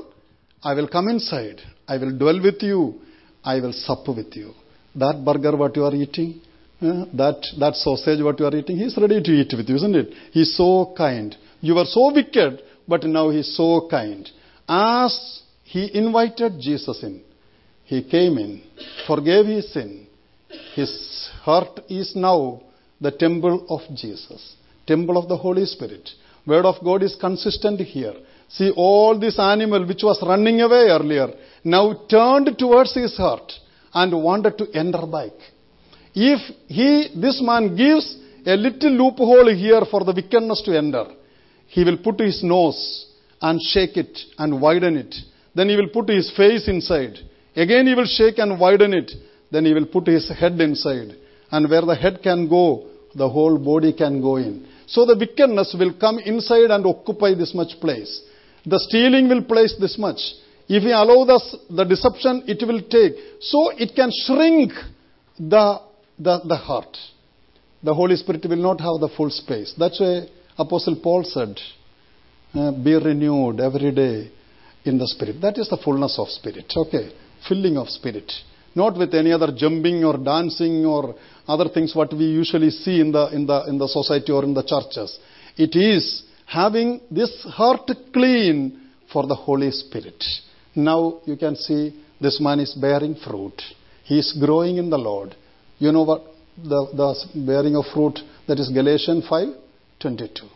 A: I will come inside. I will dwell with you. I will sup with you. That burger what you are eating, uh, that, that sausage what you are eating, he's ready to eat with you, isn't it? He's so kind. You were so wicked, but now he's so kind. As he invited Jesus in, he came in, forgave his sin. His heart is now the temple of Jesus, temple of the Holy Spirit. Word of God is consistent here. See, all this animal which was running away earlier now turned towards his heart and wanted to enter back. If he, this man gives a little loophole here for the wickedness to enter, he will put his nose and shake it and widen it. Then he will put his face inside. Again he will shake and widen it. Then he will put his head inside. And where the head can go, the whole body can go in. So the wickedness will come inside and occupy this much place. The stealing will place this much. If we allow the, the deception, it will take. So it can shrink the, the, the heart. The Holy Spirit will not have the full space. That's why Apostle Paul said, uh, be renewed every day in the Spirit. That is the fullness of Spirit. Okay. Filling of Spirit. Not with any other jumping or dancing or other things what we usually see in the, in the, in the society or in the churches. It is having this heart clean for the Holy Spirit. Now you can see this man is bearing fruit. He is growing in the Lord. You know what the, the bearing of fruit that is Galatians 5:22.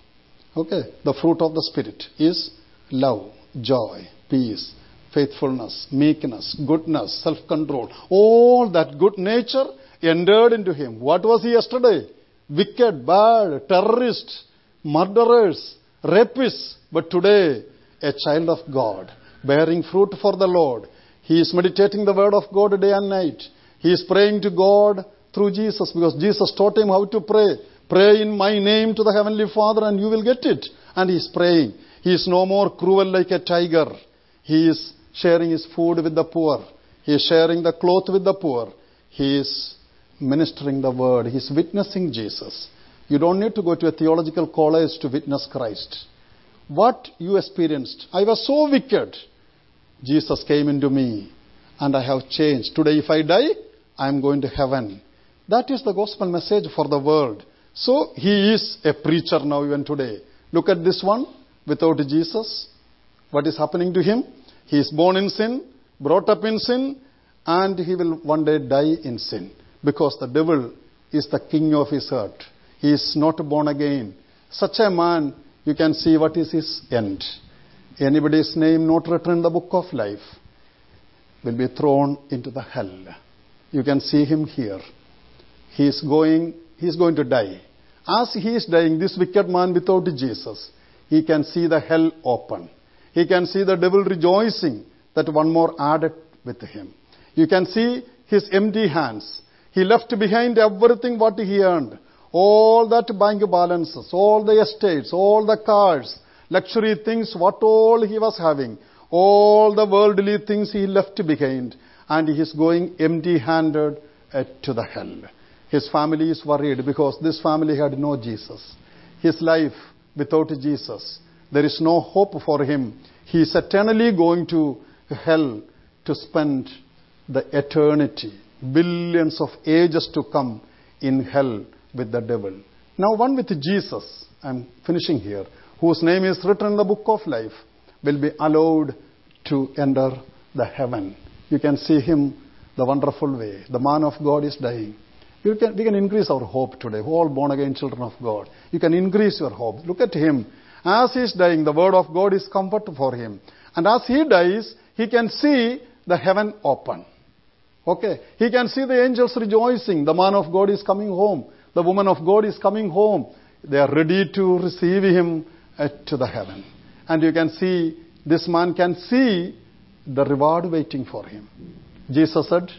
A: Okay, the fruit of the Spirit is love, joy, peace, faithfulness, meekness, goodness, self control. All that good nature entered into him. What was he yesterday? Wicked, bad, terrorists, murderers, rapists. But today, a child of God, bearing fruit for the Lord. He is meditating the word of God day and night. He is praying to God through Jesus because Jesus taught him how to pray. Pray in my name to the Heavenly Father and you will get it. And he is praying. He is no more cruel like a tiger. He is sharing his food with the poor. He is sharing the cloth with the poor. He is ministering the word. He is witnessing Jesus. You don't need to go to a theological college to witness Christ. What you experienced, I was so wicked. Jesus came into me and I have changed. Today, if I die, I am going to heaven. That is the gospel message for the world. So, he is a preacher now, even today. Look at this one without Jesus. What is happening to him? He is born in sin, brought up in sin, and he will one day die in sin because the devil is the king of his earth. He is not born again. Such a man, you can see what is his end. Anybody's name not written in the book of life will be thrown into the hell. You can see him here. He is going, he is going to die. As he is dying, this wicked man without Jesus, he can see the hell open. He can see the devil rejoicing that one more added with him. You can see his empty hands. He left behind everything what he earned. All that bank balances, all the estates, all the cars, luxury things, what all he was having, all the worldly things he left behind, and he is going empty handed to the hell. His family is worried because this family had no Jesus. His life without Jesus, there is no hope for him. He is eternally going to hell to spend the eternity, billions of ages to come in hell with the devil. Now, one with Jesus, I'm finishing here, whose name is written in the book of life, will be allowed to enter the heaven. You can see him the wonderful way. The man of God is dying. You can, we can increase our hope today, all born again children of God. You can increase your hope. Look at him. As he is dying, the word of God is comfort for him. And as he dies, he can see the heaven open. Okay. He can see the angels rejoicing. The man of God is coming home. The woman of God is coming home. They are ready to receive him uh, to the heaven. And you can see, this man can see the reward waiting for him. Jesus said,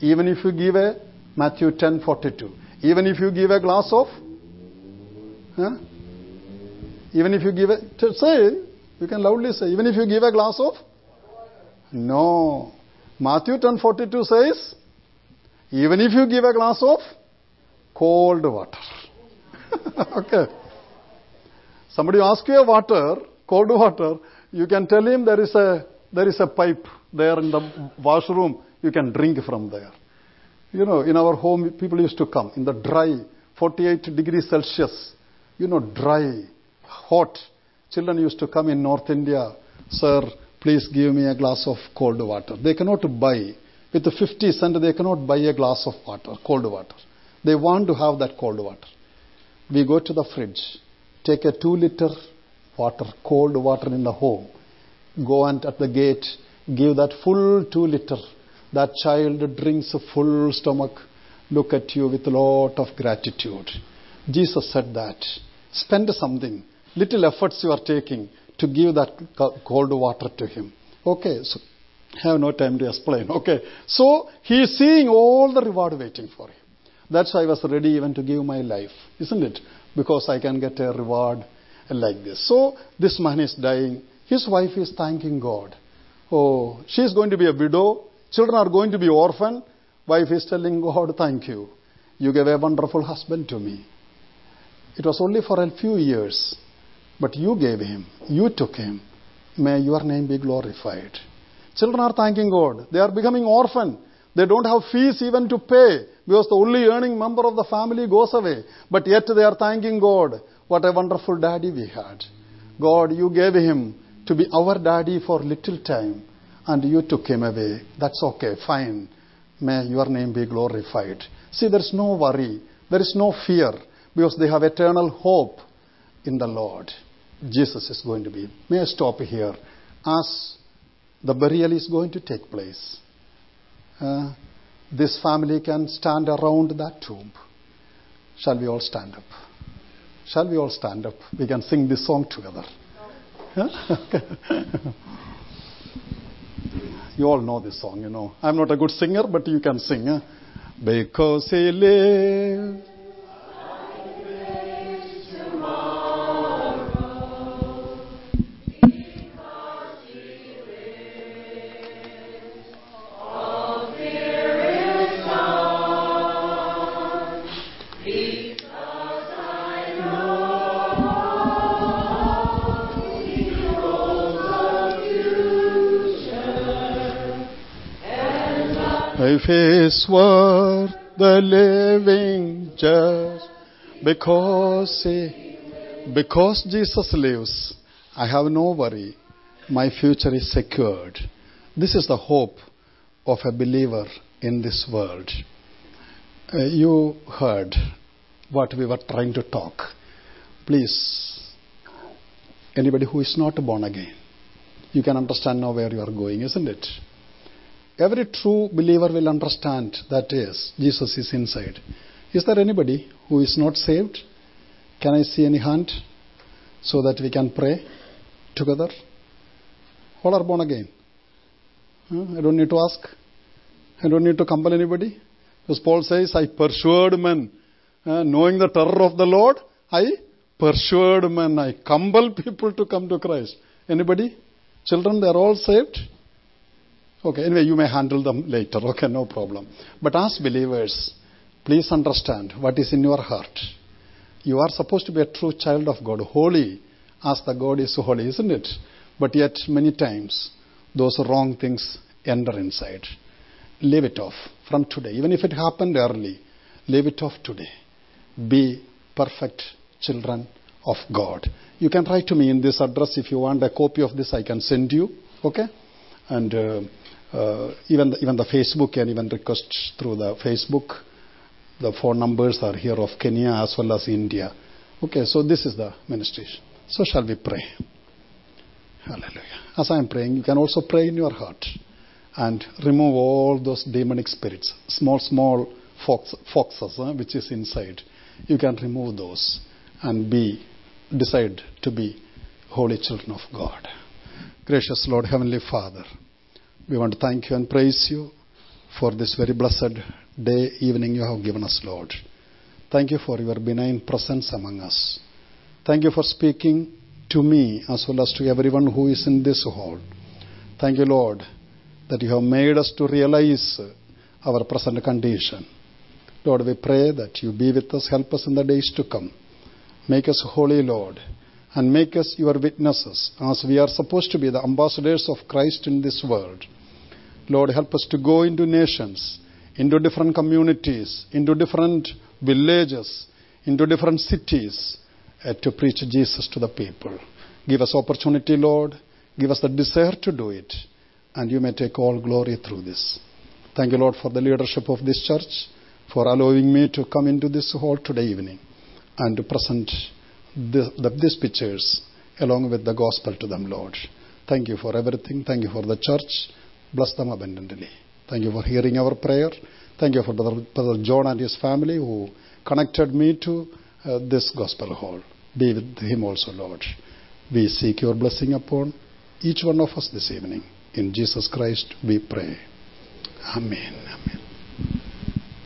A: even if you give a, Matthew 10, 42, even if you give a glass of, huh? even if you give a, say, you can loudly say, even if you give a glass of, no. Matthew 10, 42 says, even if you give a glass of cold water. okay. Somebody ask you water, cold water, you can tell him there is a there is a pipe there in the washroom. You can drink from there. You know, in our home, people used to come in the dry, 48 degrees Celsius. You know, dry, hot. Children used to come in North India. Sir, please give me a glass of cold water. They cannot buy. With the 50 cent, they cannot buy a glass of water, cold water. They want to have that cold water. We go to the fridge, take a 2 liter water, cold water in the home, go and at the gate, give that full 2 liter. That child drinks a full stomach, look at you with a lot of gratitude. Jesus said that. Spend something, little efforts you are taking to give that cold water to him. Okay, so have no time to explain. Okay, so he is seeing all the reward waiting for him. That's why I was ready even to give my life, isn't it? Because I can get a reward like this. So this man is dying. His wife is thanking God. Oh, she is going to be a widow. Children are going to be orphan. Wife is telling God, thank you. You gave a wonderful husband to me. It was only for a few years, but you gave him. You took him. May your name be glorified. Children are thanking God. They are becoming orphan. They don't have fees even to pay because the only earning member of the family goes away. But yet they are thanking God. What a wonderful daddy we had. God, you gave him to be our daddy for little time and you took him away. That's okay, fine. May your name be glorified. See, there's no worry. There is no fear because they have eternal hope in the Lord. Jesus is going to be. May I stop here as the burial is going to take place. Uh, this family can stand around that tomb. Shall we all stand up? Shall we all stand up? We can sing this song together. you all know this song, you know. I'm not a good singer, but you can sing. Huh? Because he lives. Is worth the living just because because Jesus lives, I have no worry. My future is secured. This is the hope of a believer in this world. Uh, you heard what we were trying to talk. Please, anybody who is not born again, you can understand now where you are going, isn't it? Every true believer will understand that is, Jesus is inside. Is there anybody who is not saved? Can I see any hand so that we can pray together? All are born again. I don't need to ask. I don't need to compel anybody. Because Paul says, I persuade men. Uh, knowing the terror of the Lord, I persuade men. I compel people to come to Christ. Anybody? Children, they are all saved? Okay, anyway, you may handle them later. Okay, no problem. But as believers, please understand what is in your heart. You are supposed to be a true child of God, holy as the God is holy, isn't it? But yet, many times, those wrong things enter inside. Leave it off from today. Even if it happened early, leave it off today. Be perfect children of God. You can write to me in this address if you want a copy of this, I can send you. Okay? And uh, uh, even the, even the Facebook can even request through the Facebook. The phone numbers are here of Kenya as well as India. Okay, so this is the ministry. So shall we pray? Hallelujah. As I am praying, you can also pray in your heart and remove all those demonic spirits, small, small fox, foxes, which is inside. You can remove those and be decide to be holy children of God. Gracious Lord, Heavenly Father. We want to thank you and praise you for this very blessed day, evening you have given us, Lord. Thank you for your benign presence among us. Thank you for speaking to me as well as to everyone who is in this hall. Thank you, Lord, that you have made us to realize our present condition. Lord, we pray that you be with us, help us in the days to come. Make us holy, Lord, and make us your witnesses as we are supposed to be the ambassadors of Christ in this world. Lord, help us to go into nations, into different communities, into different villages, into different cities uh, to preach Jesus to the people. Give us opportunity, Lord. Give us the desire to do it. And you may take all glory through this. Thank you, Lord, for the leadership of this church, for allowing me to come into this hall today evening and to present the, these pictures along with the gospel to them, Lord. Thank you for everything. Thank you for the church. Bless them abundantly. Thank you for hearing our prayer. Thank you for Brother, Brother John and his family who connected me to uh, this gospel hall. Be with him also, Lord. We seek your blessing upon each one of us this evening. In Jesus Christ we pray. Amen. Amen.